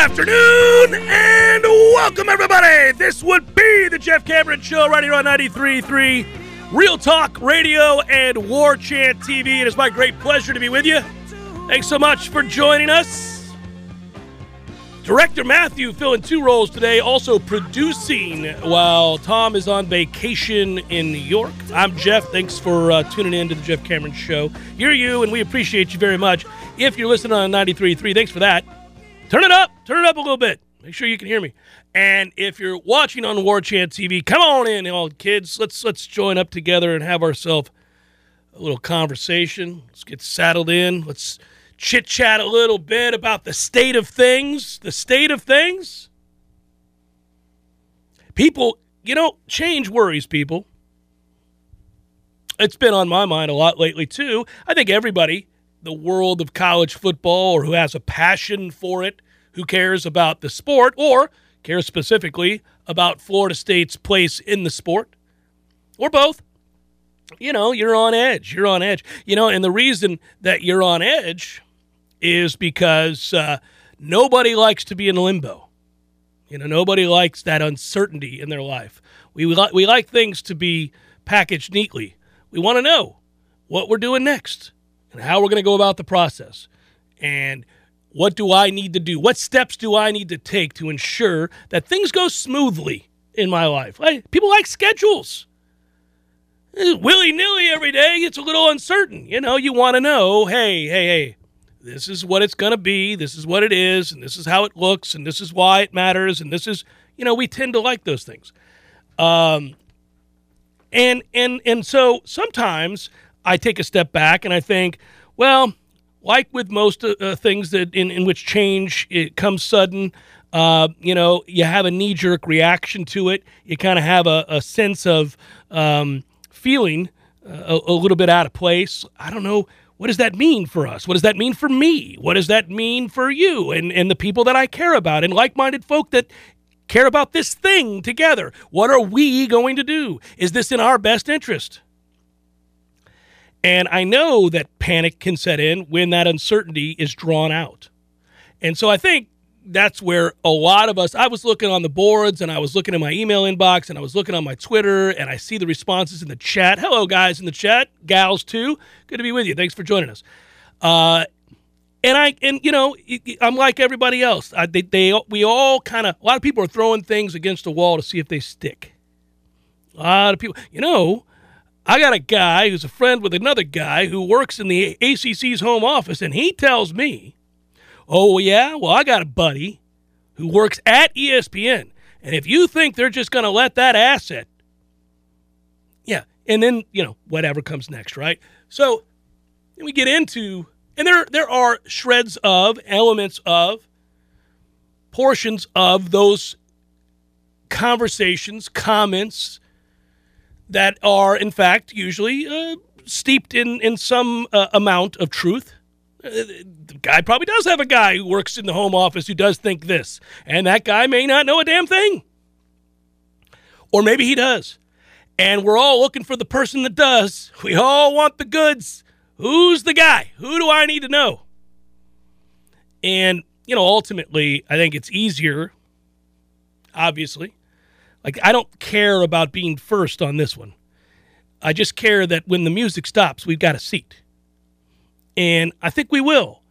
Afternoon and welcome, everybody. This would be the Jeff Cameron Show right here on 93.3 Real Talk Radio and War Chant TV. It is my great pleasure to be with you. Thanks so much for joining us. Director Matthew filling two roles today, also producing while Tom is on vacation in New York. I'm Jeff. Thanks for uh, tuning in to the Jeff Cameron Show. You're you, and we appreciate you very much. If you're listening on 93.3, thanks for that. Turn it up. Turn it up a little bit. Make sure you can hear me. And if you're watching on War Chant TV, come on in, all kids. Let's let's join up together and have ourselves a little conversation. Let's get saddled in. Let's chit chat a little bit about the state of things. The state of things. People, you know, change worries people. It's been on my mind a lot lately too. I think everybody the world of college football or who has a passion for it, who cares about the sport or cares specifically about Florida State's place in the sport, or both. You know, you're on edge. You're on edge. You know, and the reason that you're on edge is because uh, nobody likes to be in limbo. You know, nobody likes that uncertainty in their life. We, we, li- we like things to be packaged neatly. We want to know what we're doing next and how we're going to go about the process. And what do I need to do? What steps do I need to take to ensure that things go smoothly in my life? Like, people like schedules. Willy nilly every day, it's a little uncertain. You know, you want to know hey, hey, hey, this is what it's going to be, this is what it is, and this is how it looks, and this is why it matters, and this is, you know, we tend to like those things. Um, and and and so sometimes I take a step back and I think, well, like with most uh, uh, things that in, in which change it comes sudden, uh, you know, you have a knee jerk reaction to it. You kind of have a, a, sense of um, feeling uh, a, a, little bit out of place. I don't know. What does that mean for us? What does that mean for me? What does that mean for you and, and the people that I care about and like minded folk that care about this thing together? What are we going to do? Is this in our best interest? And I know that panic can set in when that uncertainty is drawn out. And so I think that's where a lot of us, I was looking on the boards and I was looking in my email inbox and I was looking on my Twitter and I see the responses in the chat. Hello, guys in the chat, gals too. Good to be with you. Thanks for joining us. Uh, and I, and you know, I'm like everybody else. I, they, they, we all kind of, a lot of people are throwing things against the wall to see if they stick. A lot of people, you know, I got a guy who's a friend with another guy who works in the ACC's home office, and he tells me, oh, yeah, well, I got a buddy who works at ESPN. And if you think they're just going to let that asset, yeah, and then, you know, whatever comes next, right? So then we get into, and there, there are shreds of, elements of, portions of those conversations, comments that are, in fact, usually uh, steeped in, in some uh, amount of truth. Uh, the guy probably does have a guy who works in the home office who does think this, and that guy may not know a damn thing. Or maybe he does. And we're all looking for the person that does. We all want the goods. Who's the guy? Who do I need to know? And, you know, ultimately, I think it's easier, obviously, like, I don't care about being first on this one. I just care that when the music stops, we've got a seat. And I think we will.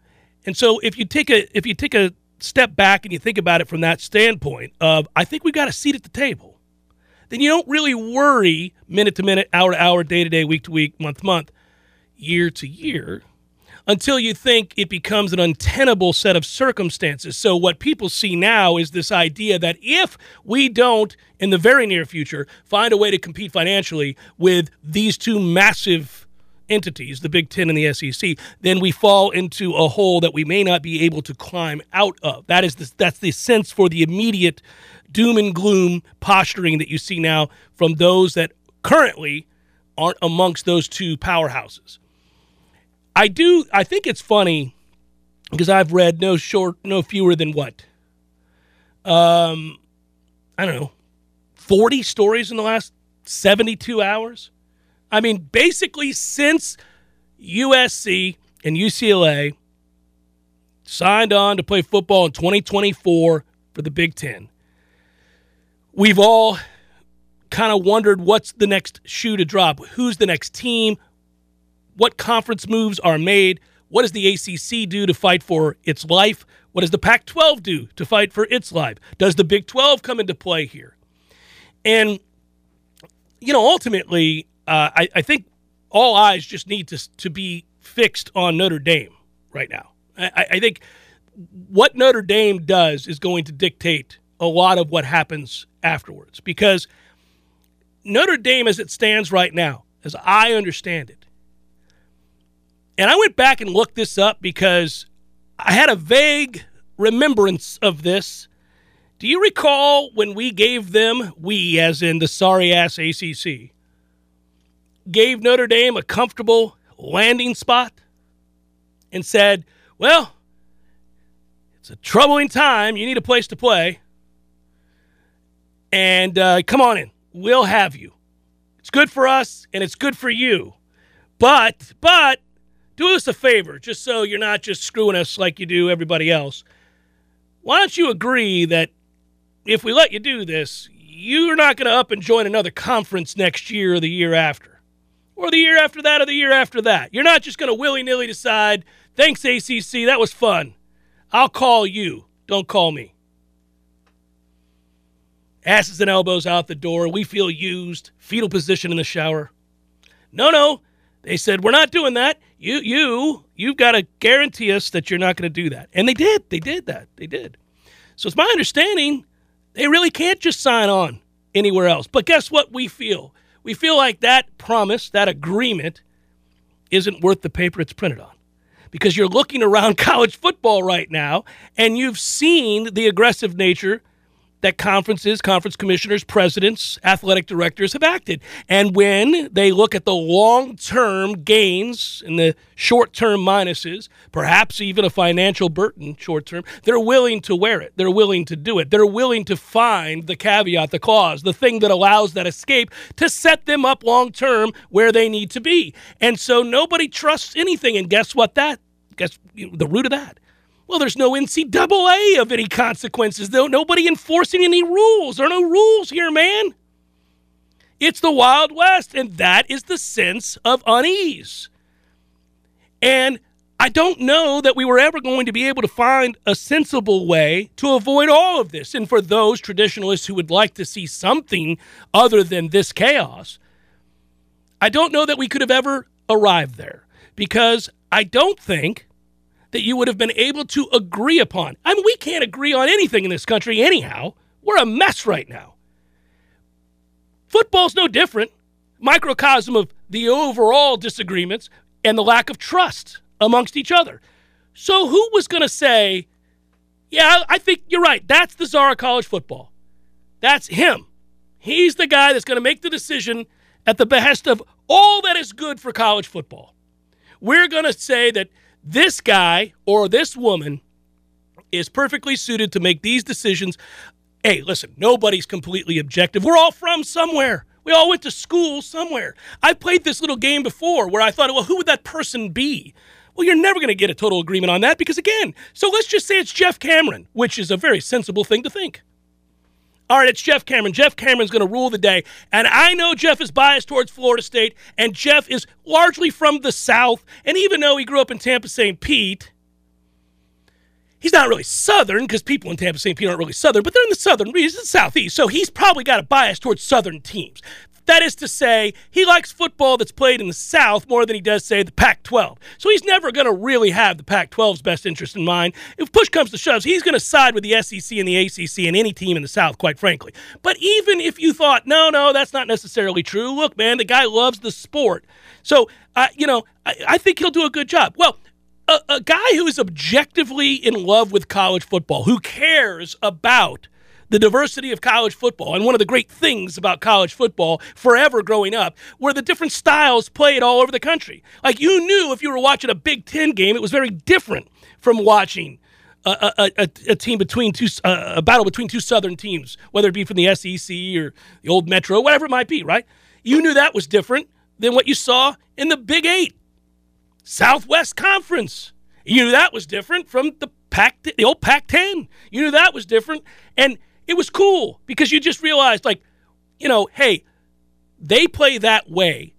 And so if you take a if you take a step back and you think about it from that standpoint of I think we've got a seat at the table, then you don't really worry minute to minute, hour to hour, day to day, week to week, month to month, year to year until you think it becomes an untenable set of circumstances. So, what people see now is this idea that if we don't, in the very near future, find a way to compete financially with these two massive entities, the Big Ten and the SEC, then we fall into a hole that we may not be able to climb out of. That is the, that's the sense for the immediate doom and gloom posturing that you see now from those that currently aren't amongst those two powerhouses. I do. I think it's funny because I've read no short, no fewer than what, um, I don't know, forty stories in the last seventy-two hours. I mean, basically since USC and UCLA signed on to play football in 2024 for the Big Ten, we've all kind of wondered what's the next shoe to drop. Who's the next team? What conference moves are made. What does the ACC do to fight for its life? What does the Pac 12 do to fight for its life? Does the Big 12 come into play here? And, you know, ultimately, uh, I, I, think all eyes just need to, to be fixed on Notre Dame right now. I, I think what Notre Dame does is going to dictate a lot of what happens afterwards because Notre Dame, as it stands right now, as I understand it, and I went back and looked this up because I had a vague remembrance of this. Do you recall when we gave them, we as in the sorry ass ACC, gave Notre Dame a comfortable landing spot and said, well, it's a troubling time. You need a place to play. And uh, come on in. We'll have you. It's good for us and it's good for you. But, but, do us a favor, just so you're not just screwing us like you do everybody else. Why don't you agree that if we let you do this, you're not going to up and join another conference next year or the year after? Or the year after that or the year after that. You're not just going to willy nilly decide, thanks, ACC, that was fun. I'll call you. Don't call me. Asses and elbows out the door. We feel used. Fetal position in the shower. No, no. They said, We're not doing that. You, you, you've got to guarantee us that you're not going to do that. And they did. They did that. They did. So it's my understanding they really can't just sign on anywhere else. But guess what we feel? We feel like that promise, that agreement, isn't worth the paper it's printed on. Because you're looking around college football right now and you've seen the aggressive nature that conferences, conference commissioners, presidents, athletic directors have acted. And when they look at the long term gains and the short term minuses, perhaps even a financial burden short term, they're willing to wear it. They're willing to do it. They're willing to find the caveat, the clause, the thing that allows that escape to set them up long term where they need to be. And so nobody trusts anything. And guess what? That, guess the root of that well, there's no NCAA of any consequences, though. Nobody enforcing any rules. There are no rules here, man. It's the Wild West, and that is the sense of unease. And I don't know that we were ever going to be able to find a sensible way to avoid all of this. And for those traditionalists who would like to see something other than this chaos, I don't know that we could have ever arrived there because I don't think that you would have been able to agree upon. I mean, we can't agree on anything in this country anyhow. We're a mess right now. Football's no different. Microcosm of the overall disagreements and the lack of trust amongst each other. So, who was going to say, yeah, I think you're right. That's the czar of college football. That's him. He's the guy that's going to make the decision at the behest of all that is good for college football. We're going to say that this guy or this woman is perfectly suited to make these decisions. Hey, listen, nobody's completely objective. We're all from somewhere. We all went to school somewhere. I've played this little game before where I thought, well, who would that person be? Well, you're never going to get a total agreement on that because, again, so let's just say it's Jeff Cameron, which is a very sensible thing to think. All right, it's Jeff Cameron. Jeff Cameron's going to rule the day. And I know Jeff is biased towards Florida State, and Jeff is largely from the South. And even though he grew up in Tampa St. Pete, he's not really Southern because people in Tampa St. Pete aren't really Southern, but they're in the Southern region, the Southeast. So he's probably got a bias towards Southern teams. That is to say, he likes football that's played in the South more than he does, say, the Pac 12. So he's never going to really have the Pac 12's best interest in mind. If push comes to shove, he's going to side with the SEC and the ACC and any team in the South, quite frankly. But even if you thought, no, no, that's not necessarily true, look, man, the guy loves the sport. So, uh, you know, I, I think he'll do a good job. Well, a, a guy who is objectively in love with college football, who cares about the diversity of college football. And one of the great things about college football forever growing up were the different styles played all over the country. Like you knew if you were watching a Big Ten game, it was very different from watching a, a, a, a team between two, uh, a battle between two Southern teams, whether it be from the SEC or the old Metro, whatever it might be, right? You knew that was different than what you saw in the Big Eight, Southwest Conference. You knew that was different from the Pac, the old Pac-10. You knew that was different, and it was cool because you just realized, like, you know, hey, they play that way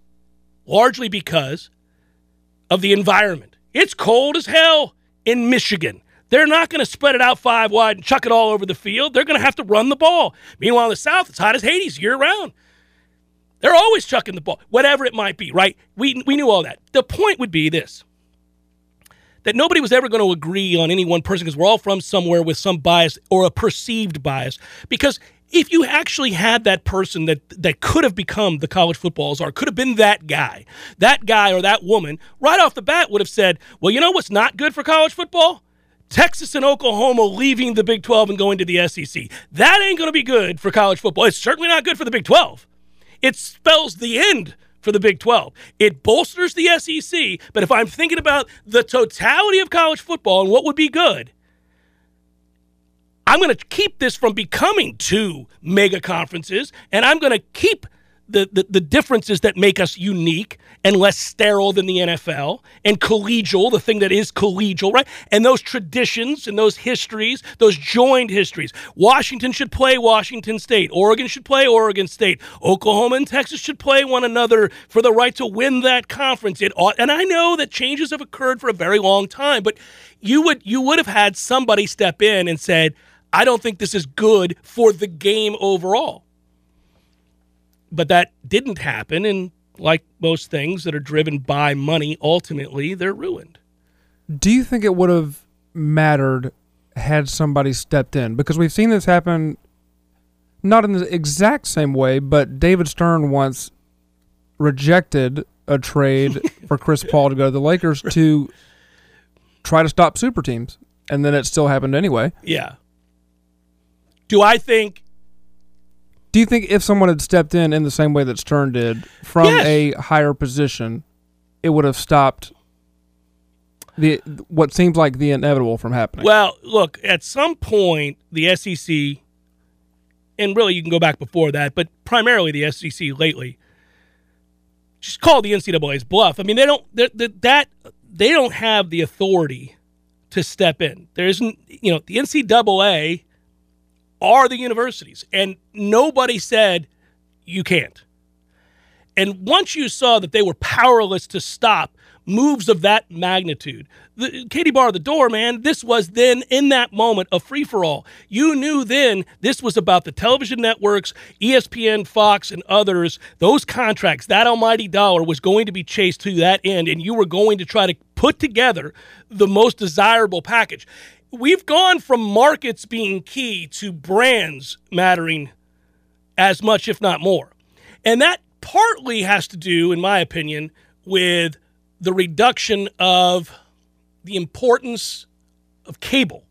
largely because of the environment. It's cold as hell in Michigan. They're not going to spread it out five wide and chuck it all over the field. They're going to have to run the ball. Meanwhile, in the South, it's hot as Hades year round. They're always chucking the ball, whatever it might be, right? We, we knew all that. The point would be this that nobody was ever going to agree on any one person because we're all from somewhere with some bias or a perceived bias. Because if you actually had that person that that could have become the college football czar, could have been that guy, that guy or that woman, right off the bat would have said, "Well, you know what's not good for college football." Texas and Oklahoma leaving the Big 12 and going to the SEC. That ain't going to be good for college football. It's certainly not good for the Big 12. It spells the end for the Big 12. It bolsters the SEC, but if I'm thinking about the totality of college football and what would be good, I'm going to keep this from becoming two mega conferences, and I'm going to keep the, the, the differences that make us unique and less sterile than the NFL and collegial, the thing that is collegial, right? And those traditions and those histories, those joined histories. Washington should play Washington State. Oregon should play Oregon State. Oklahoma and Texas should play one another for the right to win that conference. It ought, and I know that changes have occurred for a very long time, but you would you would have had somebody step in and said, I don't think this is good for the game overall. But that didn't happen, and like most things that are driven by money, ultimately they're ruined. Do you think it would have mattered had somebody stepped in? Because we've seen this happen not in the exact same way, but David Stern once rejected a trade for Chris Paul to go to the Lakers to try to stop super teams. And then it still happened anyway. Yeah. Do I think do you think if someone had stepped in in the same way that Stern did from Yes. a higher position, it would have stopped the what seems like the inevitable from happening? Well, look, at some point, the SEC, and really you can go back before that, but primarily the SEC lately, just call the NCAA's bluff. I mean, they don't they're- they're- that they don't have the authority to step in. There isn't, you know, the NCAA are the universities, and nobody said you can't. And once you saw that they were powerless to stop moves of that magnitude. The, Katie bar the door, man, this was then in that moment a free for all. You knew then this was about the television networks, ESPN, Fox, and others. Those contracts, that almighty dollar was going to be chased to that end, and you were going to try to put together the most desirable package. We've gone from markets being key to brands mattering as much, if not more. And that partly has to do, in my opinion, with the reduction of the importance of cable.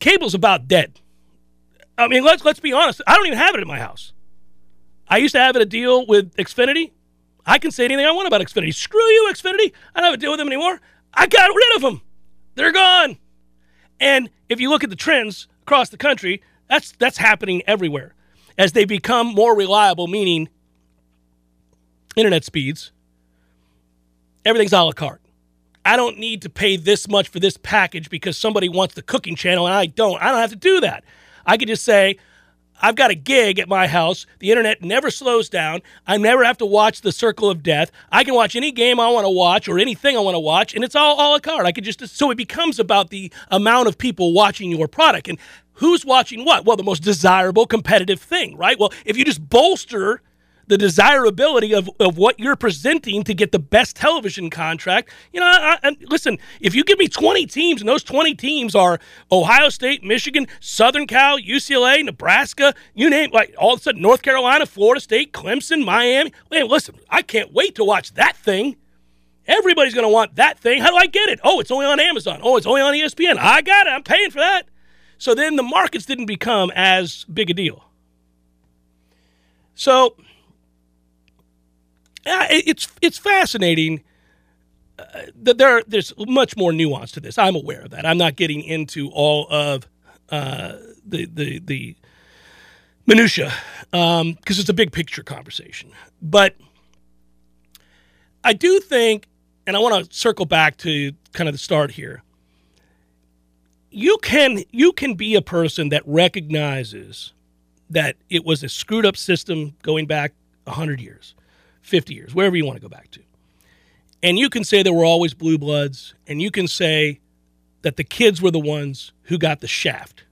Cable's about dead. I mean, let's let's be honest. I don't even have it in my house. I used to have it a deal with Xfinity. I can say anything I want about Xfinity. Screw you, Xfinity. I don't have a deal with them anymore. I got rid of them. They're gone. And if you look at the trends across the country, that's that's happening everywhere as they become more reliable, meaning internet speeds. Everything's a la carte. I don't need to pay this much for this package because somebody wants the cooking channel and I don't. I don't have to do that. I could just say, I've got a gig at my house. The internet never slows down. I never have to watch The Circle of Death. I can watch any game I want to watch or anything I want to watch, and it's all a la carte. I could just so it becomes about the amount of people watching your product and who's watching what. Well, the most desirable competitive thing, right? Well, if you just bolster the desirability of, of what you're presenting to get the best television contract. You know, I, I, listen, if you give me 20 teams and those 20 teams are Ohio State, Michigan, Southern Cal, UCLA, Nebraska, you name like all of a sudden North Carolina, Florida State, Clemson, Miami. Man, listen, I can't wait to watch that thing. Everybody's going to want that thing. How do I get it? Oh, it's only on Amazon. Oh, it's only on ESPN. I got it. I'm paying for that. So then the markets didn't become as big a deal. So it's it's fascinating uh, that there there's much more nuance to this. I'm aware of that. I'm not getting into all of uh, the the the minutia because um, it's a big picture conversation. But I do think, and I want to circle back to kind of the start here. You can you can be a person that recognizes that it was a screwed up system going back hundred years 50 years, wherever you want to go back to. And you can say there were always blue bloods, and you can say that the kids were the ones who got the shaft.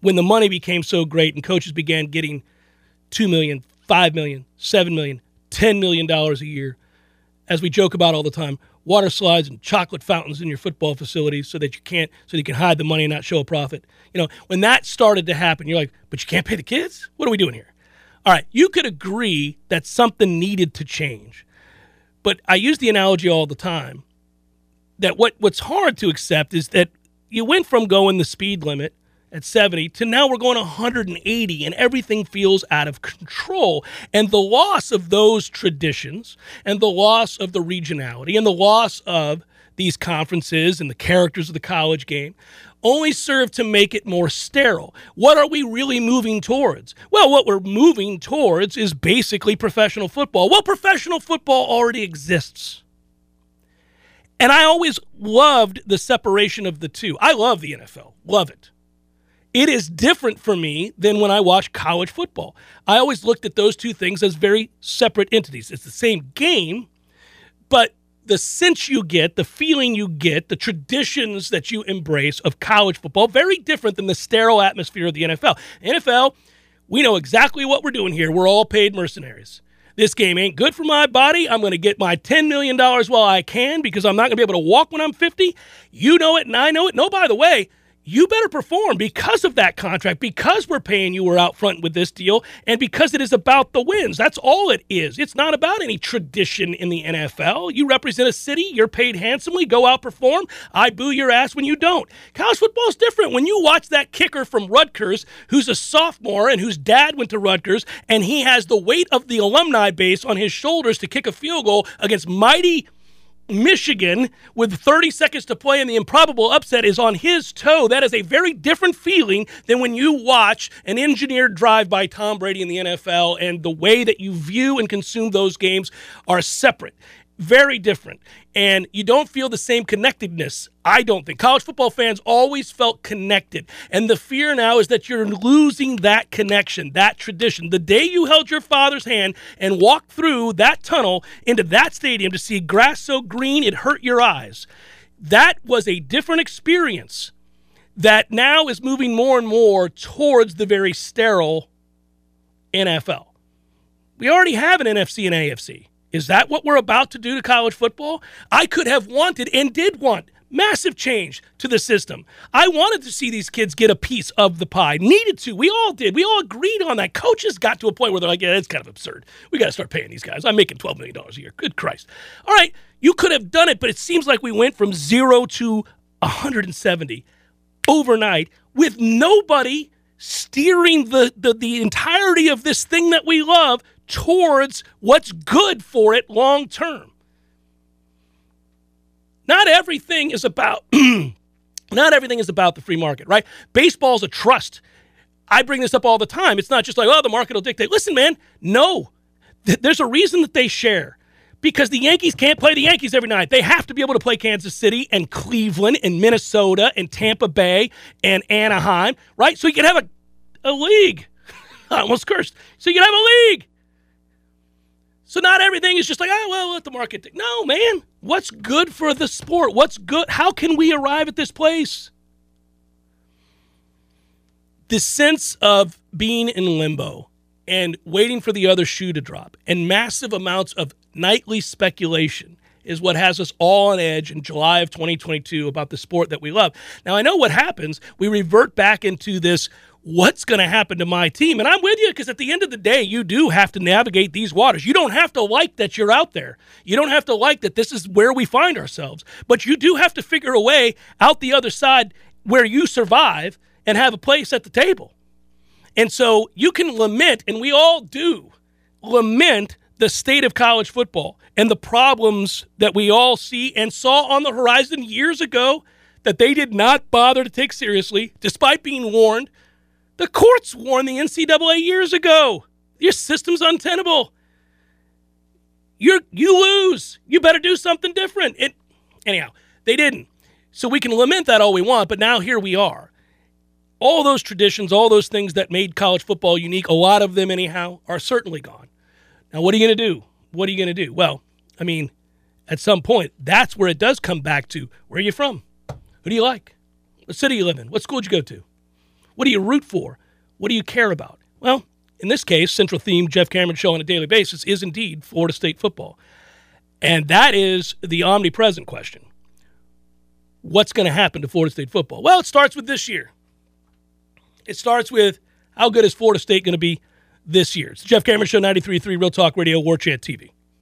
When the money became so great and coaches began getting $2 million, $5 million, $7 million, $10 million a year, as we joke about all the time, water slides and chocolate fountains in your football facilities so that you can't so you can hide the money and not show a profit. You know, when that started to happen, you're like, but you can't pay the kids? What are we doing here? All right, you could agree that something needed to change. But I use the analogy all the time that what, what's hard to accept is that you went from going the speed limit at 70 to now we're going 180 and everything feels out of control. And the loss of those traditions and the loss of the regionality and the loss of these conferences and the characters of the college game only serve to make it more sterile. What are we really moving towards? Well, what we're moving towards is basically professional football. Well, professional football already exists. And I always loved the separation of the two. I love the NFL, love it. It is different for me than when I watch college football. I always looked at those two things as very separate entities. It's the same game, but the sense you get, the feeling you get, the traditions that you embrace of college football, very different than the sterile atmosphere of the NFL. NFL, we know exactly what we're doing here. We're all paid mercenaries. This game ain't good for my body. I'm going to get my $10 million while I can because I'm not going to be able to walk when I'm 50. You know it and I know it. No, by the way, you better perform because of that contract, because we're paying you, we're out front with this deal, and because it is about the wins. That's all it is. It's not about any tradition in the NFL. You represent a city, you're paid handsomely, go out perform. I boo your ass when you don't. College football is different. When you watch that kicker from Rutgers, who's a sophomore and whose dad went to Rutgers, and he has the weight of the alumni base on his shoulders to kick a field goal against mighty Michigan with 30 seconds to play and the improbable upset is on his toe. That is a very different feeling than when you watch an engineered drive by Tom Brady in the NFL and the way that you view and consume those games are separate. Very different. And you don't feel the same connectedness. I don't think. College football fans always felt connected. And the fear now is that you're losing that connection, that tradition. The day you held your father's hand and walked through that tunnel into that stadium to see grass so green it hurt your eyes, that was a different experience that now is moving more and more towards the very sterile NFL. We already have an NFC and AFC. Is that what we're about to do to college football? I could have wanted and did want massive change to the system. I wanted to see these kids get a piece of the pie. Needed to. We all did. We all agreed on that. Coaches got to a point where they're like, yeah, it's kind of absurd. We got to start paying these guys. I'm making $12 million a year. Good Christ. All right, you could have done it, but it seems like we went from zero to 170 overnight with nobody steering the, the, the entirety of this thing that we love towards what's good for it long term. Not everything is about not everything is about the free market, right? Baseball's a trust. I bring this up all the time. It's not just like, oh, the market will dictate. Listen, man, no. There's a reason that they share. Because the Yankees can't play the Yankees every night. They have to be able to play Kansas City and Cleveland and Minnesota and Tampa Bay and Anaheim, right? So you can have a, a league. I almost cursed. So you can have a league. So not everything is just like, oh, well, let the market. Take. No, man. What's good for the sport? What's good? How can we arrive at this place? The sense of being in limbo and waiting for the other shoe to drop and massive amounts of nightly speculation is what has us all on edge in July of 2022 about the sport that we love. Now, I know what happens. We revert back into this what's going to happen to my team. And I'm with you because at the end of the day, you do have to navigate these waters. You don't have to like that you're out there. You don't have to like that this is where we find ourselves. But you do have to figure a way out the other side where you survive and have a place at the table. And so you can lament, and we all do lament the state of college football and the problems that we all see and saw on the horizon years ago that they did not bother to take seriously, despite being warned the courts warned the NCAA years ago. Your system's untenable. You you lose. You better do something different. It anyhow, they didn't. So we can lament that all we want, but now here we are. All those traditions, all those things that made college football unique, a lot of them anyhow, are certainly gone. Now what are you going to do? What are you going to do? Well, I mean, at some point, that's where it does come back to where are you from? Who do you like? What city you live in? What school did you go to? What do you root for? What do you care about? Well, in this case, central theme Jeff Cameron show on a daily basis is indeed Florida State football. And that is the omnipresent question. What's going to happen to Florida State football? Well, it starts with this year. It starts with how good is Florida State going to be this year? It's Jeff Cameron Show, 93.3 Real Talk Radio, War Chant TV.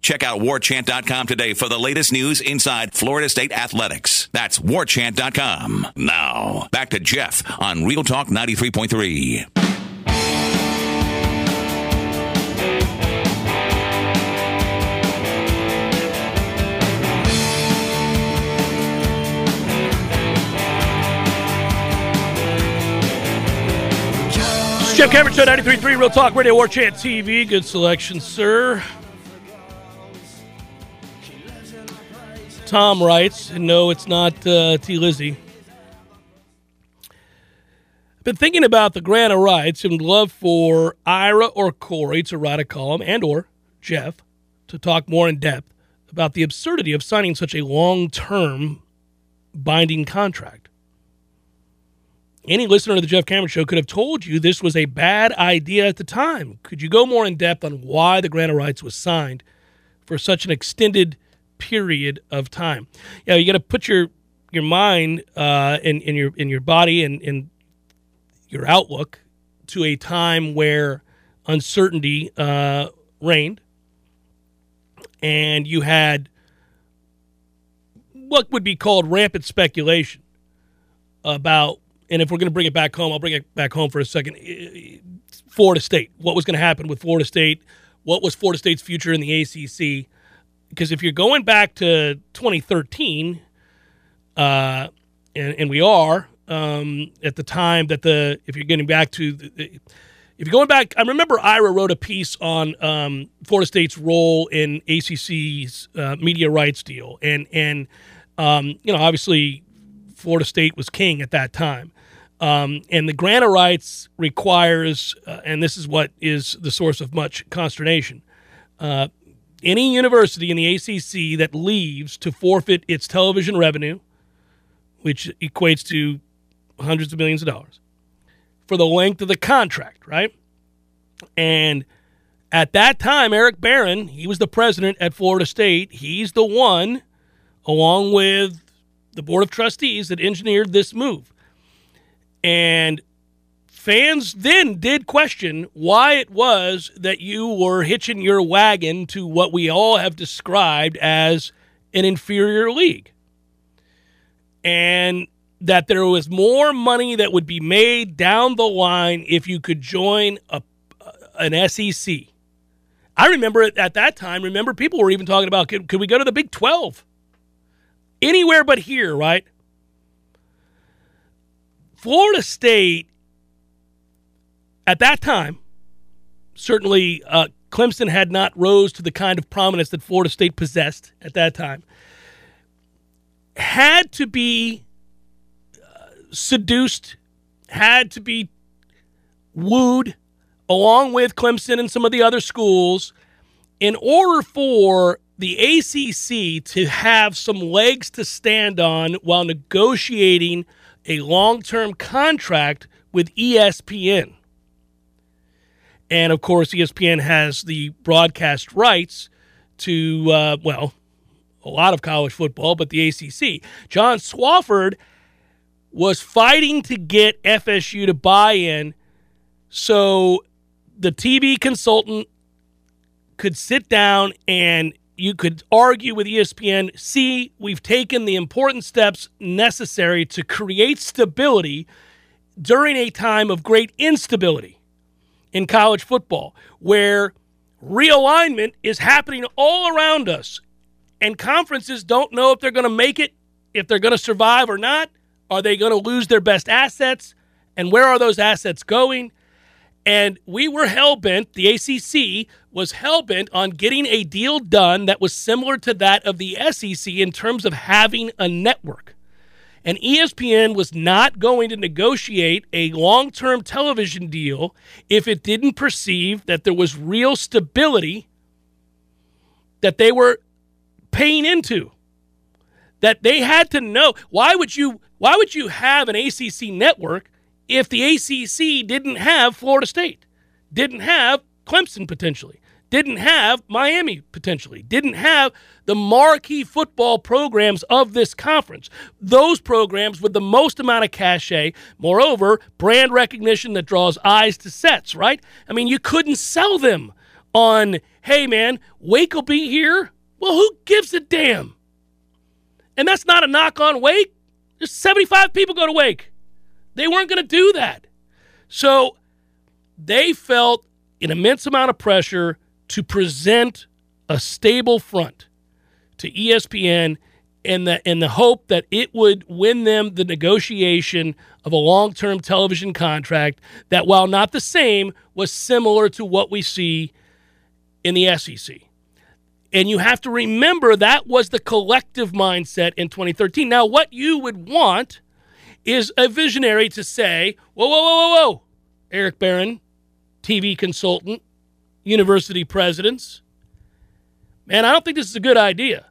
Check out warchant.com today for the latest news inside Florida State athletics. That's warchant.com. Now, back to Jeff on Real Talk 93.3. Jeff Cameron 93.3 Real Talk Radio War Chant TV. Good selection, sir. Tom writes, and no, it's not uh, T. Lizzie. I've been thinking about the grant of rights and love for Ira or Corey to write a column and or Jeff to talk more in depth about the absurdity of signing such a long-term binding contract. any listener to the Jeff Cameron Show could have told you this was a bad idea at the time. Could you go more in depth on why the grant of rights was signed for such an extended period of time? Yeah, you got to put your your mind uh, in in your in your body and in your outlook to a time where uncertainty uh, reigned, and you had what would be called rampant speculation about and if we're going to bring it back home, I'll bring it back home for a second. Florida State. What was going to happen with Florida State? What was Florida State's future in the ACC? Because if you're going back to 2013, uh, and, and we are um, at the time that the if you're getting back to the, if you're going back, I remember Ira wrote a piece on um, Florida State's role in ACC's uh, media rights deal, and and um, you know obviously Florida State was king at that time. Um, and the grant of rights requires, uh, and this is what is the source of much consternation. Uh, any university in the ACC that leaves to forfeit its television revenue, which equates to hundreds of millions of dollars, for the length of the contract, right? And at that time, Eric Barron, he was the president at Florida State. He's the one, along with the Board of Trustees, that engineered this move. And fans then did question why it was that you were hitching your wagon to what we all have described as an inferior league. And that there was more money that would be made down the line if you could join a, an SEC. I remember at that time, remember people were even talking about could, could we go to the Big 12? Anywhere but here, right? Florida State, at that time, certainly uh, Clemson had not rose to the kind of prominence that Florida State possessed at that time, had to be uh, seduced, had to be wooed along with Clemson and some of the other schools in order for the ACC to have some legs to stand on while negotiating – a long term contract with ESPN. And of course, ESPN has the broadcast rights to, uh, well, a lot of college football, but the ACC. John Swofford was fighting to get FSU to buy in so the TV consultant could sit down and you could argue with ESPN see, we've taken the important steps necessary to create stability during a time of great instability in college football, where realignment is happening all around us, and conferences don't know if they're going to make it, if they're going to survive or not. Are they going to lose their best assets? And where are those assets going? And we were hell bent, the ACC was hell bent on getting a deal done that was similar to that of the SEC in terms of having a network. And ESPN was not going to negotiate a long term television deal if it didn't perceive that there was real stability that they were paying into. That they had to know. Why would you why would you have an ACC network if the ACC didn't have Florida State, didn't have Clemson potentially, didn't have Miami potentially, didn't have the marquee football programs of this conference. Those programs with the most amount of cachet, moreover, brand recognition that draws eyes to sets, right? I mean, you couldn't sell them on, hey man, Wake will be here. Well, who gives a damn? And that's not a knock on Wake. There's 75 people go to Wake. They weren't going to do that. So they felt an immense amount of pressure to present a stable front to ESPN in the in the hope that it would win them the negotiation of a long-term television contract that while not the same was similar to what we see in the SEC. And you have to remember that was the collective mindset in 2013. Now what you would want is a visionary to say, whoa, whoa, whoa, whoa, whoa, Eric Barron, TV consultant, university presidents. Man, I don't think this is a good idea.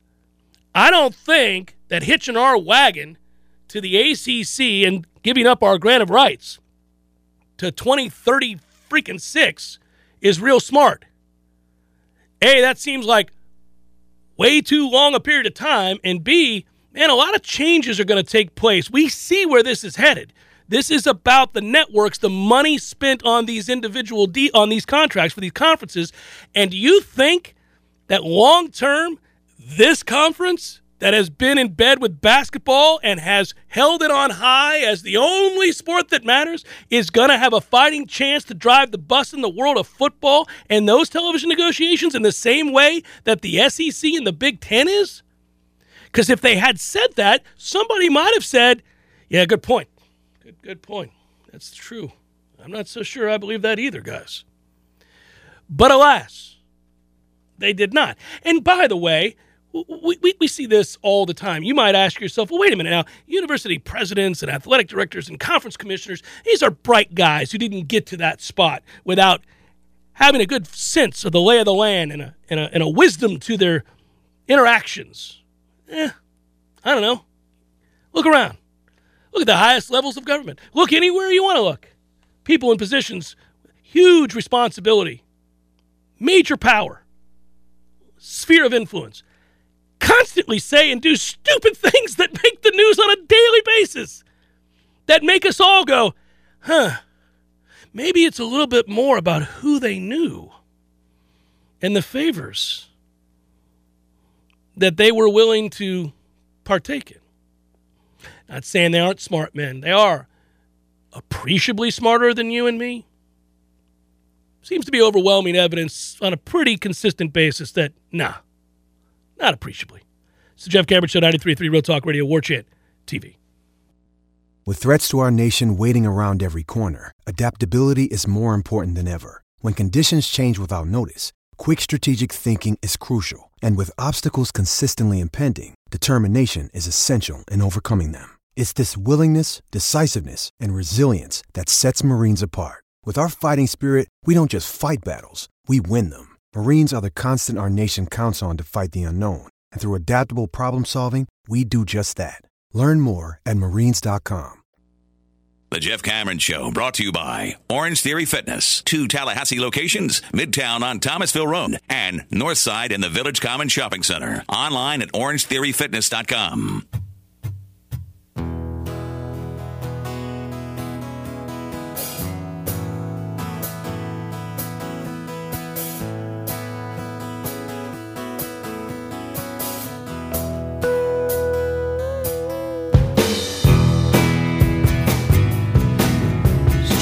I don't think that hitching our wagon to the ACC and giving up our grant of rights to 2030 freaking six is real smart. A, that seems like way too long a period of time. And B, man, a lot of changes are going to take place. We see where this is headed. This is about the networks, the money spent on these individual de- on these contracts for these conferences. And do you think that long term, this conference that has been in bed with basketball and has held it on high as the only sport that matters is going to have a fighting chance to drive the bus in the world of football and those television negotiations in the same way that the SEC and the Big Ten is? Because if they had said that, somebody might have said, yeah, good point. Good, good point. That's true. I'm not so sure I believe that either, guys. But alas, they did not. And by the way, we, we, we see this all the time. You might ask yourself, well, wait a minute now. University presidents and athletic directors and conference commissioners, these are bright guys who didn't get to that spot without having a good sense of the lay of the land and a, and a, and a wisdom to their interactions. Eh, I don't know. Look around. Look at the highest levels of government. Look anywhere you want to look. People in positions, huge responsibility, major power, sphere of influence constantly say and do stupid things that make the news on a daily basis, that make us all go, huh, maybe it's a little bit more about who they knew and the favors that they were willing to partake in. Not saying they aren't smart men, they are appreciably smarter than you and me. Seems to be overwhelming evidence on a pretty consistent basis that, nah, not appreciably. The Jeff Cameron Show, 93.3 Real Talk Radio, War Chant TV. With threats to our nation waiting around every corner, adaptability is more important than ever. When conditions change without notice, quick strategic thinking is crucial. And with obstacles consistently impending, determination is essential in overcoming them. It's this willingness, decisiveness, and resilience that sets Marines apart. With our fighting spirit, we don't just fight battles, we win them. Marines are the constant our nation counts on to fight the unknown. And through adaptable problem solving, we do just that. Learn more at marines.com. The Jeff Cameron Show brought to you by Orange Theory Fitness. Two Tallahassee locations, Midtown on Thomasville Road and Northside in the Village Common Shopping Center. Online at orangetheoryfitness.com.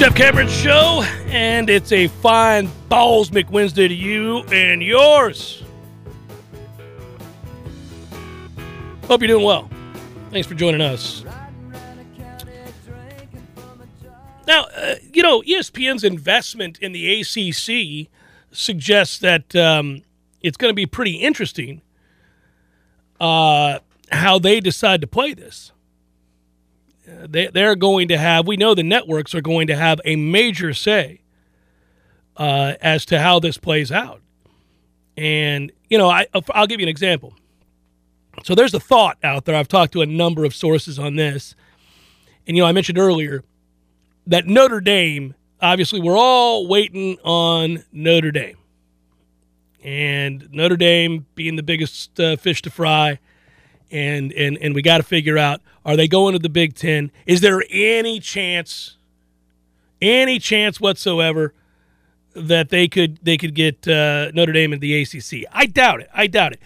Jeff Cameron Show, and it's a fine Balls McWednesday to you and yours. Hope you're doing well. Thanks for joining us. Now, uh, you know, ESPN's investment in the ACC suggests that um, it's going to be pretty interesting uh, how they decide to play this they, they're going to have, we know the networks are going to have a major say uh, as to how this plays out. And, you know, I, I'll give you an example. So there's a thought out there. I've talked to a number of sources on this. And, you know, I mentioned earlier that Notre Dame, obviously, we're all waiting on Notre Dame. And Notre Dame being the biggest uh, fish to fry and and and we got to figure out are they going to the Big Ten? Is there any chance, any chance whatsoever, that they could they could get uh, Notre Dame in the ACC? I doubt it. I doubt it.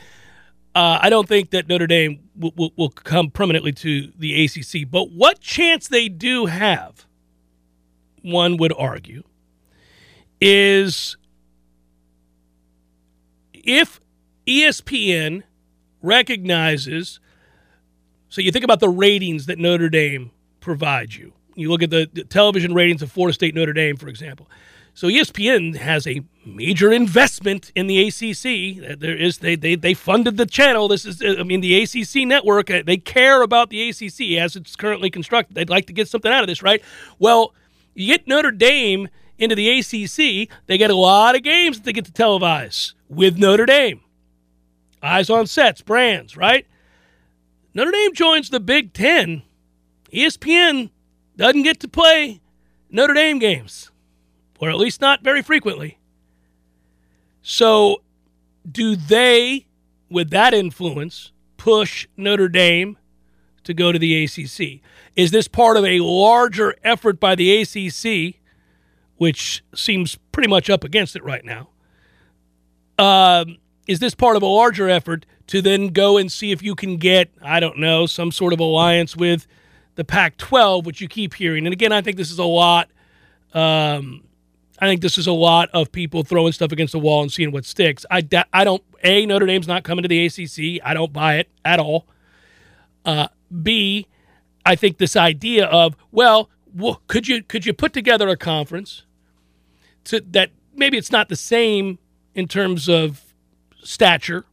Uh, I don't think that Notre Dame will come permanently to the ACC. But what chance they do have, one would argue, is if ESPN recognizes. So you think about the ratings that Notre Dame provides you. You look at the, the television ratings of Florida State Notre Dame, for example. So ESPN has a major investment in the ACC. There is they they they funded the channel. This is I mean the ACC network. Uh, they care about the ACC as it's currently constructed. They'd like to get something out of this, right? Well, you get Notre Dame into the ACC, they get a lot of games that they get to televise with Notre Dame eyes on sets, brands, right? Notre Dame joins the Big Ten. ESPN doesn't get to play Notre Dame games, or at least not very frequently. So, do they, with that influence, push Notre Dame to go to the ACC? Is this part of a larger effort by the ACC, which seems pretty much up against it right now? Um, is this part of a larger effort to then go and see if you can get, I don't know, some sort of alliance with the Pac 12, which you keep hearing? And again, I think this is a lot. Um, I think this is a lot of people throwing stuff against the wall and seeing what sticks. I, I don't, A, Notre Dame's not coming to the ACC. I don't buy it at all. Uh, B, I think this idea of, well, well, could you could you put together a conference to, that maybe it's not the same in terms of stature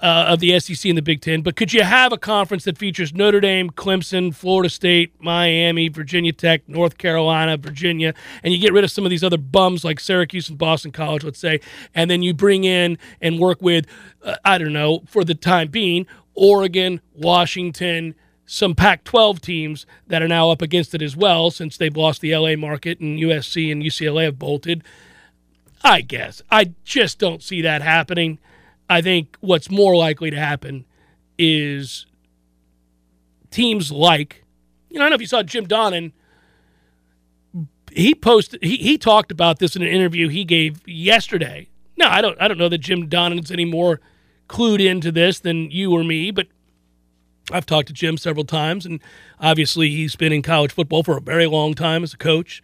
uh, of the SEC and the Big Ten, but could you have a conference that features Notre Dame, Clemson, Florida State, Miami, Virginia Tech, North Carolina, Virginia, and you get rid of some of these other bums like Syracuse and Boston College, let's say, and then you bring in and work with, uh, I don't know, for the time being, Oregon, Washington, some Pac 12 teams that are now up against it as well since they've lost the LA market and USC and UCLA have bolted. I guess. I just don't see that happening. I think what's more likely to happen is teams like, you know, I don't know if you saw Jim Donnan. He posted. He, he talked about this in an interview he gave yesterday. No, I don't. I don't know that Jim Donnan's any more clued into this than you or me, but I've talked to Jim several times, and obviously he's been in college football for a very long time as a coach.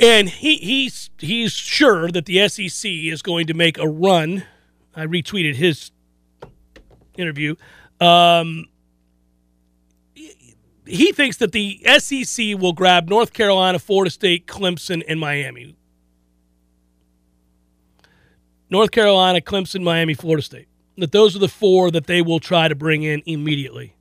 And he, he's he's sure that the SEC is going to make a run I retweeted his interview. Um, he thinks that the SEC will grab North Carolina, Florida State, Clemson, and Miami. North Carolina, Clemson, Miami, Florida State. That those are the four that they will try to bring in immediately.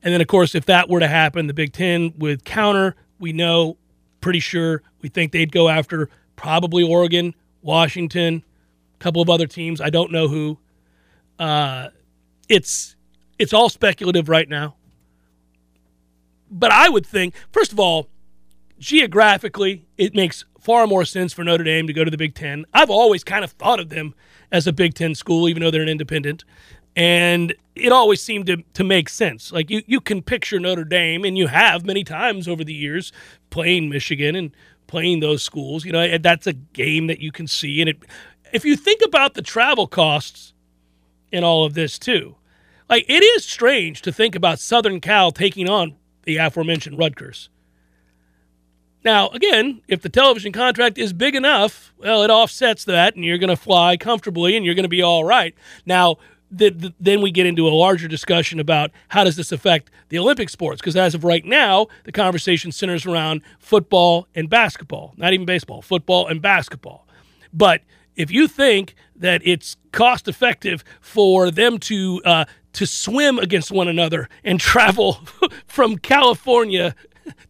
And then, of course, if that were to happen, the Big Ten would counter. We know, pretty sure, we think they'd go after probably Oregon, Washington, a couple of other teams. I don't know who. Uh, it's it's all speculative right now. But I would think, first of all, geographically, it makes far more sense for Notre Dame to go to the Big Ten. I've always kind of thought of them as a Big Ten school, even though they're an independent. And it always seemed to, to make sense. Like you, you can picture Notre Dame, and you have many times over the years playing Michigan and playing those schools. You know, that's a game that you can see, and it if you think about the travel costs in all of this too, like it is strange to think about Southern Cal taking on the aforementioned Rutgers. Now, again, if the television contract is big enough, well, it offsets that, and you're going to fly comfortably, and you're going to be all right. Now, the, the, then we get into a larger discussion about how does this affect the Olympic sports? Because as of right now, the conversation centers around football and basketball, not even baseball, football and basketball. But if you think that it's cost effective for them to uh, to swim against one another and travel from California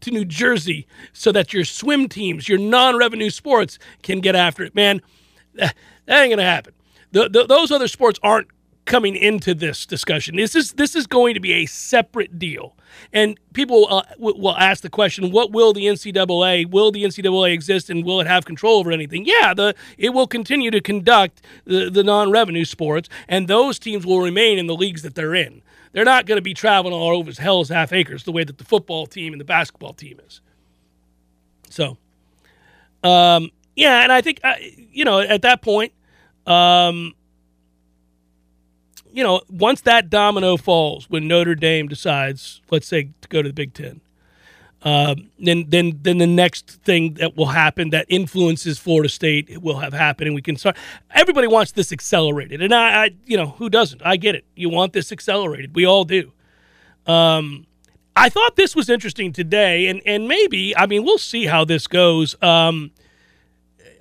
to New Jersey so that your swim teams, your non-revenue sports, can get after it, man, that ain't gonna happen. The, the, those other sports aren't coming into this discussion. This is this is going to be a separate deal. And people uh, will ask the question, what will the NCAA, will the NCAA exist and will it have control over anything? Yeah, the it will continue to conduct the, the non-revenue sports and those teams will remain in the leagues that they're in. They're not going to be traveling all over hell's half acres the way that the football team and the basketball team is. So, um, yeah, and I think, uh, you know, at that point, um, you know, once that domino falls, when Notre Dame decides, let's say, to go to the Big Ten, um, then then then the next thing that will happen that influences Florida State will have happened, and we can start. Everybody wants this accelerated, and I, I you know, who doesn't? I get it. You want this accelerated. We all do. Um, I thought this was interesting today, and and maybe I mean we'll see how this goes. Um,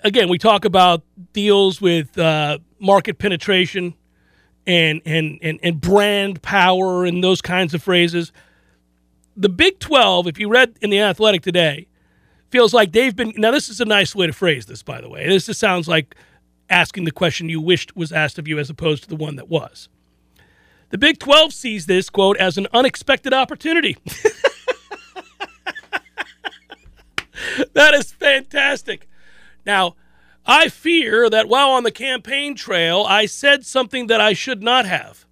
again, we talk about deals with uh, market penetration and, and, and, and brand power and those kinds of phrases. The Big 12, if you read in The Athletic today, feels like they've been. Now, this is a nice way to phrase this, by the way. This just sounds like asking the question you wished was asked of you as opposed to the one that was. The Big 12 sees this, quote, as an unexpected opportunity. that is fantastic. Now, I fear that while on the campaign trail, I said something that I should not have,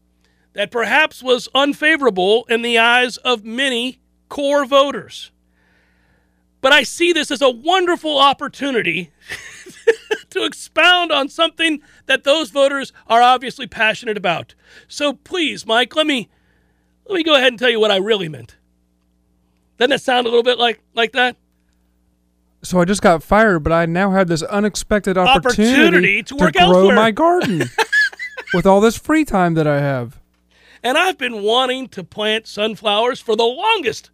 that perhaps was unfavorable in the eyes of many core voters. But I see this as a wonderful opportunity to expound on something that those voters are obviously passionate about. So please, Mike, let me let me go ahead and tell you what I really meant. Doesn't that sound a little bit like like that? So I just got fired, but I now have this unexpected opportunity, Opportunity to work grow elsewhere. my garden with all this free time that I have. And I've been wanting to plant sunflowers for the longest.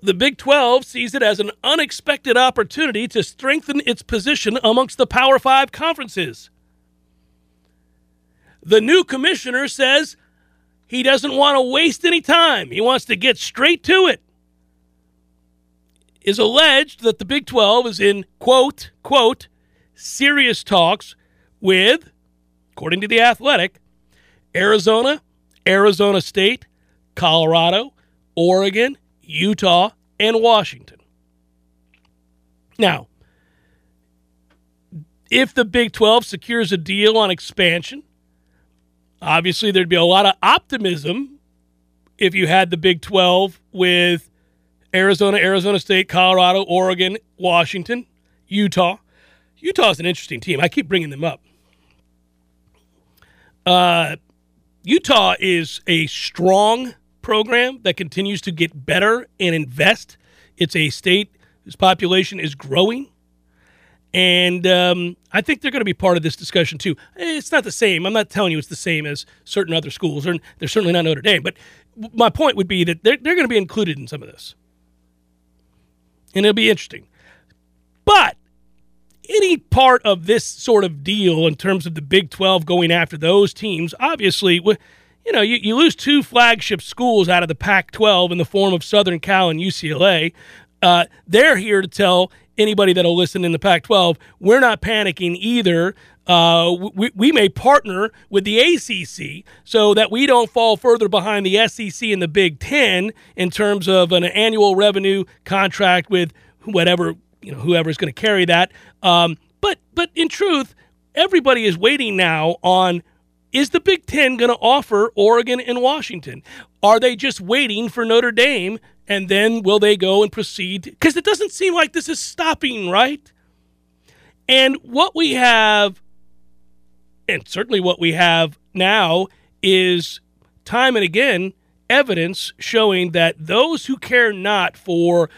The Big 12 sees it as an unexpected opportunity to strengthen its position amongst the Power Five conferences. The new commissioner says he doesn't want to waste any time. He wants to get straight to it. Is alleged that the Big 12 is in quote, quote, serious talks with, according to The Athletic, Arizona, Arizona State, Colorado, Oregon, Utah, and Washington. Now, if the Big 12 secures a deal on expansion, obviously there'd be a lot of optimism if you had the Big 12 with Arizona, Arizona State, Colorado, Oregon, Washington, Utah. Utah's an interesting team. I keep bringing them up. Uh, Utah is a strong program that continues to get better and invest. It's a state whose population is growing. And um, I think they're going to be part of this discussion too. Eh, It's not the same. I'm not telling you it's the same as certain other schools, or they're certainly not Notre Dame. But my point would be that they're, they're going to be included in some of this. And it'll be interesting. But any part of this sort of deal in terms of the Big 12 going after those teams, obviously, you know, you, you lose two flagship schools out of the Pac 12 in the form of Southern Cal and UCLA. Uh, they're here to tell anybody that'll listen in the Pac 12, we're not panicking either. Uh, we, we may partner with the ACC so that we don't fall further behind the SEC and the Big Ten in terms of an annual revenue contract with whatever you know whoever's going to carry that. Um, but but in truth, everybody is waiting now on is the Big Ten going to offer Oregon and Washington? Are they just waiting for Notre Dame and then will they go and proceed? Because it doesn't seem like this is stopping, right? And what we have, and certainly what we have now, is time and again evidence showing that those who care not for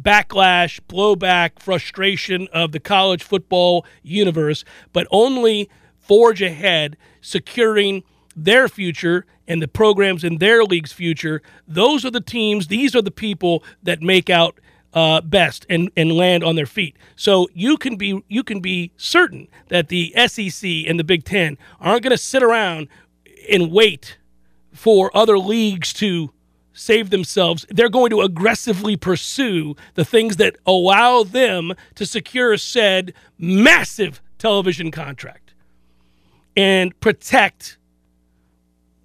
backlash, blowback, frustration of the college football universe, but only forge ahead, securing their future and the programs in their league's future. Those are the teams, these are the people that make out uh, best and, and land on their feet. So you can be you can be certain that the SEC and the Big Ten aren't going to sit around and wait for other leagues to save themselves. They're going to aggressively pursue the things that allow them to secure said massive television contract and protect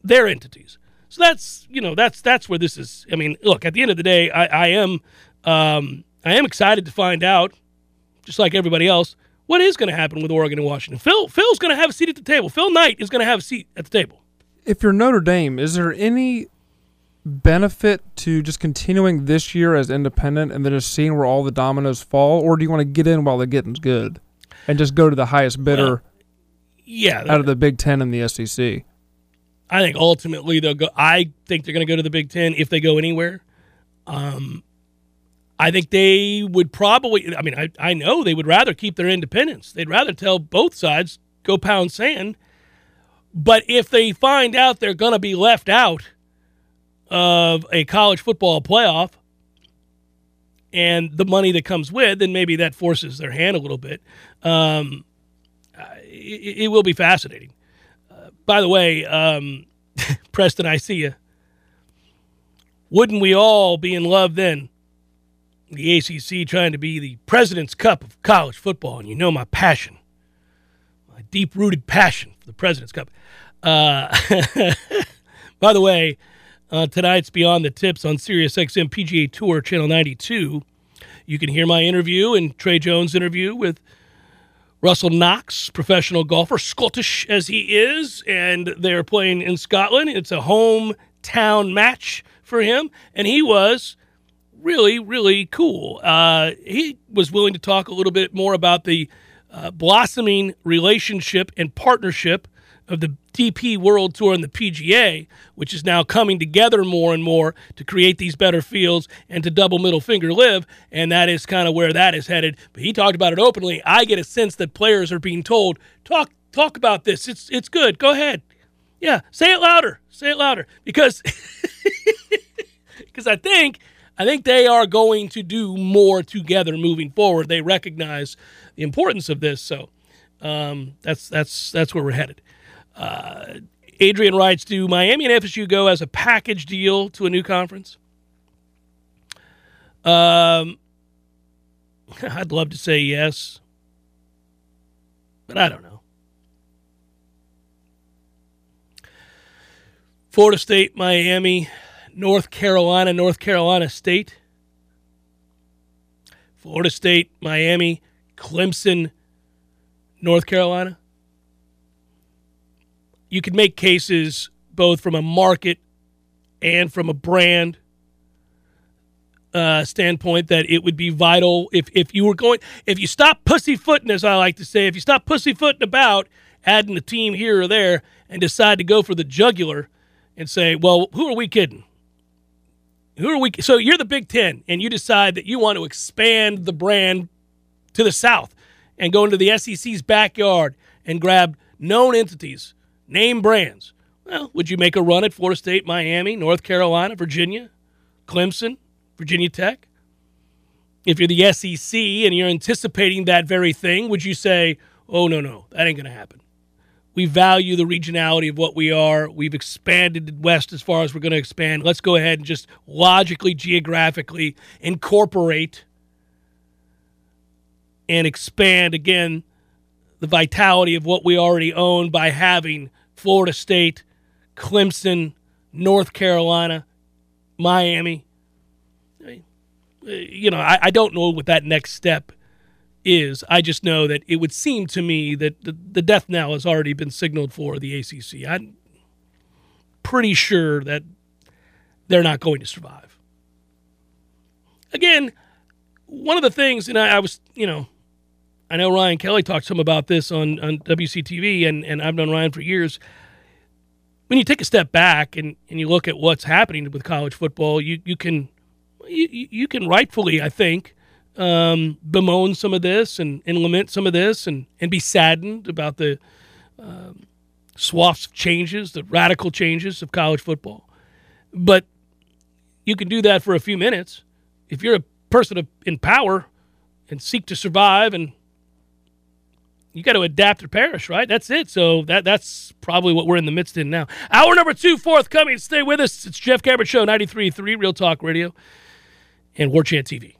their entities. So that's you know that's that's where this is. I mean, look at the end of the day, I, I am um, I am excited to find out, just like everybody else, what is going to happen with Oregon and Washington. Phil Phil's going to have a seat at the table. Phil Knight is going to have a seat at the table. If you're Notre Dame, is there any benefit to just continuing this year as independent and then just seeing where all the dominoes fall, or do you want to get in while the getting's good and just go to the highest bidder Well, Yeah, out of the Big Ten and the SEC? I think ultimately they'll go. I think they're going to go to the Big Ten if they go anywhere. Um, I think they would probably. I mean, I I know they would rather keep their independence. They'd rather tell both sides go pound sand. But if they find out they're going to be left out of a college football playoff and the money that comes with, then maybe that forces their hand a little bit. Um, it, it will be fascinating. By the way, um, Preston, I see you. Wouldn't we all be in love then? The ACC trying to be the President's Cup of college football, and you know my passion, my deep rooted passion for the President's Cup. Uh, by the way, uh, tonight's Beyond the Tips on Sirius XM PGA Tour Channel 92. You can hear my interview and Trey Jones' interview with Russell Knox, professional golfer, Scottish as he is, and they're playing in Scotland. It's a hometown match for him, and he was really, really cool. Uh, he was willing to talk a little bit more about the uh, blossoming relationship and partnership of the DP World Tour and the PGA, which is now coming together more and more to create these better fields and to double middle finger LIV. and that is kind of where that is headed. But he talked about it openly. I get a sense that players are being told, "Talk, talk about this. It's it's good. Go ahead. Yeah, say it louder. Say it louder." Because because I think I think they are going to do more together moving forward. They recognize the importance of this, so um, that's that's that's where we're headed. Uh, Adrian writes, do Miami and FSU go as a package deal to a new conference? Um, I'd love to say yes, but I don't know. Florida State, Miami, North Carolina, North Carolina State. Florida State, Miami, Clemson, North Carolina you could make cases both from a market and from a brand uh, standpoint that it would be vital if, if you were going if you stop pussyfooting as I like to say if you stop pussyfooting about adding a team here or there and decide to go for the jugular and say well who are we kidding who are we so you're the Big Ten and you decide that you want to expand the brand to the south and go into the SEC's backyard and grab known entities Name brands. Well, would you make a run at Florida State, Miami, North Carolina, Virginia, Clemson, Virginia Tech? If you're the SEC and you're anticipating that very thing, would you say, oh, no, no, that ain't going to happen? We value the regionality of what we are. We've expanded west as far as we're going to expand. Let's go ahead and just logically, geographically incorporate and expand again the vitality of what we already own by having Florida State, Clemson, North Carolina, Miami. Uh, you know, I, I, don't know what that next step is. I just know that it would seem to me that the, the death knell has already been signaled for the ACC. I'm pretty sure that they're not going to survive. Again, one of the things, and I, I was, you know, I know Ryan Kelly talked some about this on, on WCTV, and, and I've known Ryan for years. When you take a step back and, and you look at what's happening with college football, you, you can you, you can rightfully, I think, um, bemoan some of this and, and lament some of this and, and be saddened about the um, swaths of changes, the radical changes of college football. But you can do that for a few minutes. If you're a person of, in power and seek to survive and you got to adapt or perish, right? That's it. So that that's probably what we're in the midst in now. Hour number two forthcoming. Stay with us. It's Jeff Cameron Show, 93.3 Real Talk Radio and War Chant TV.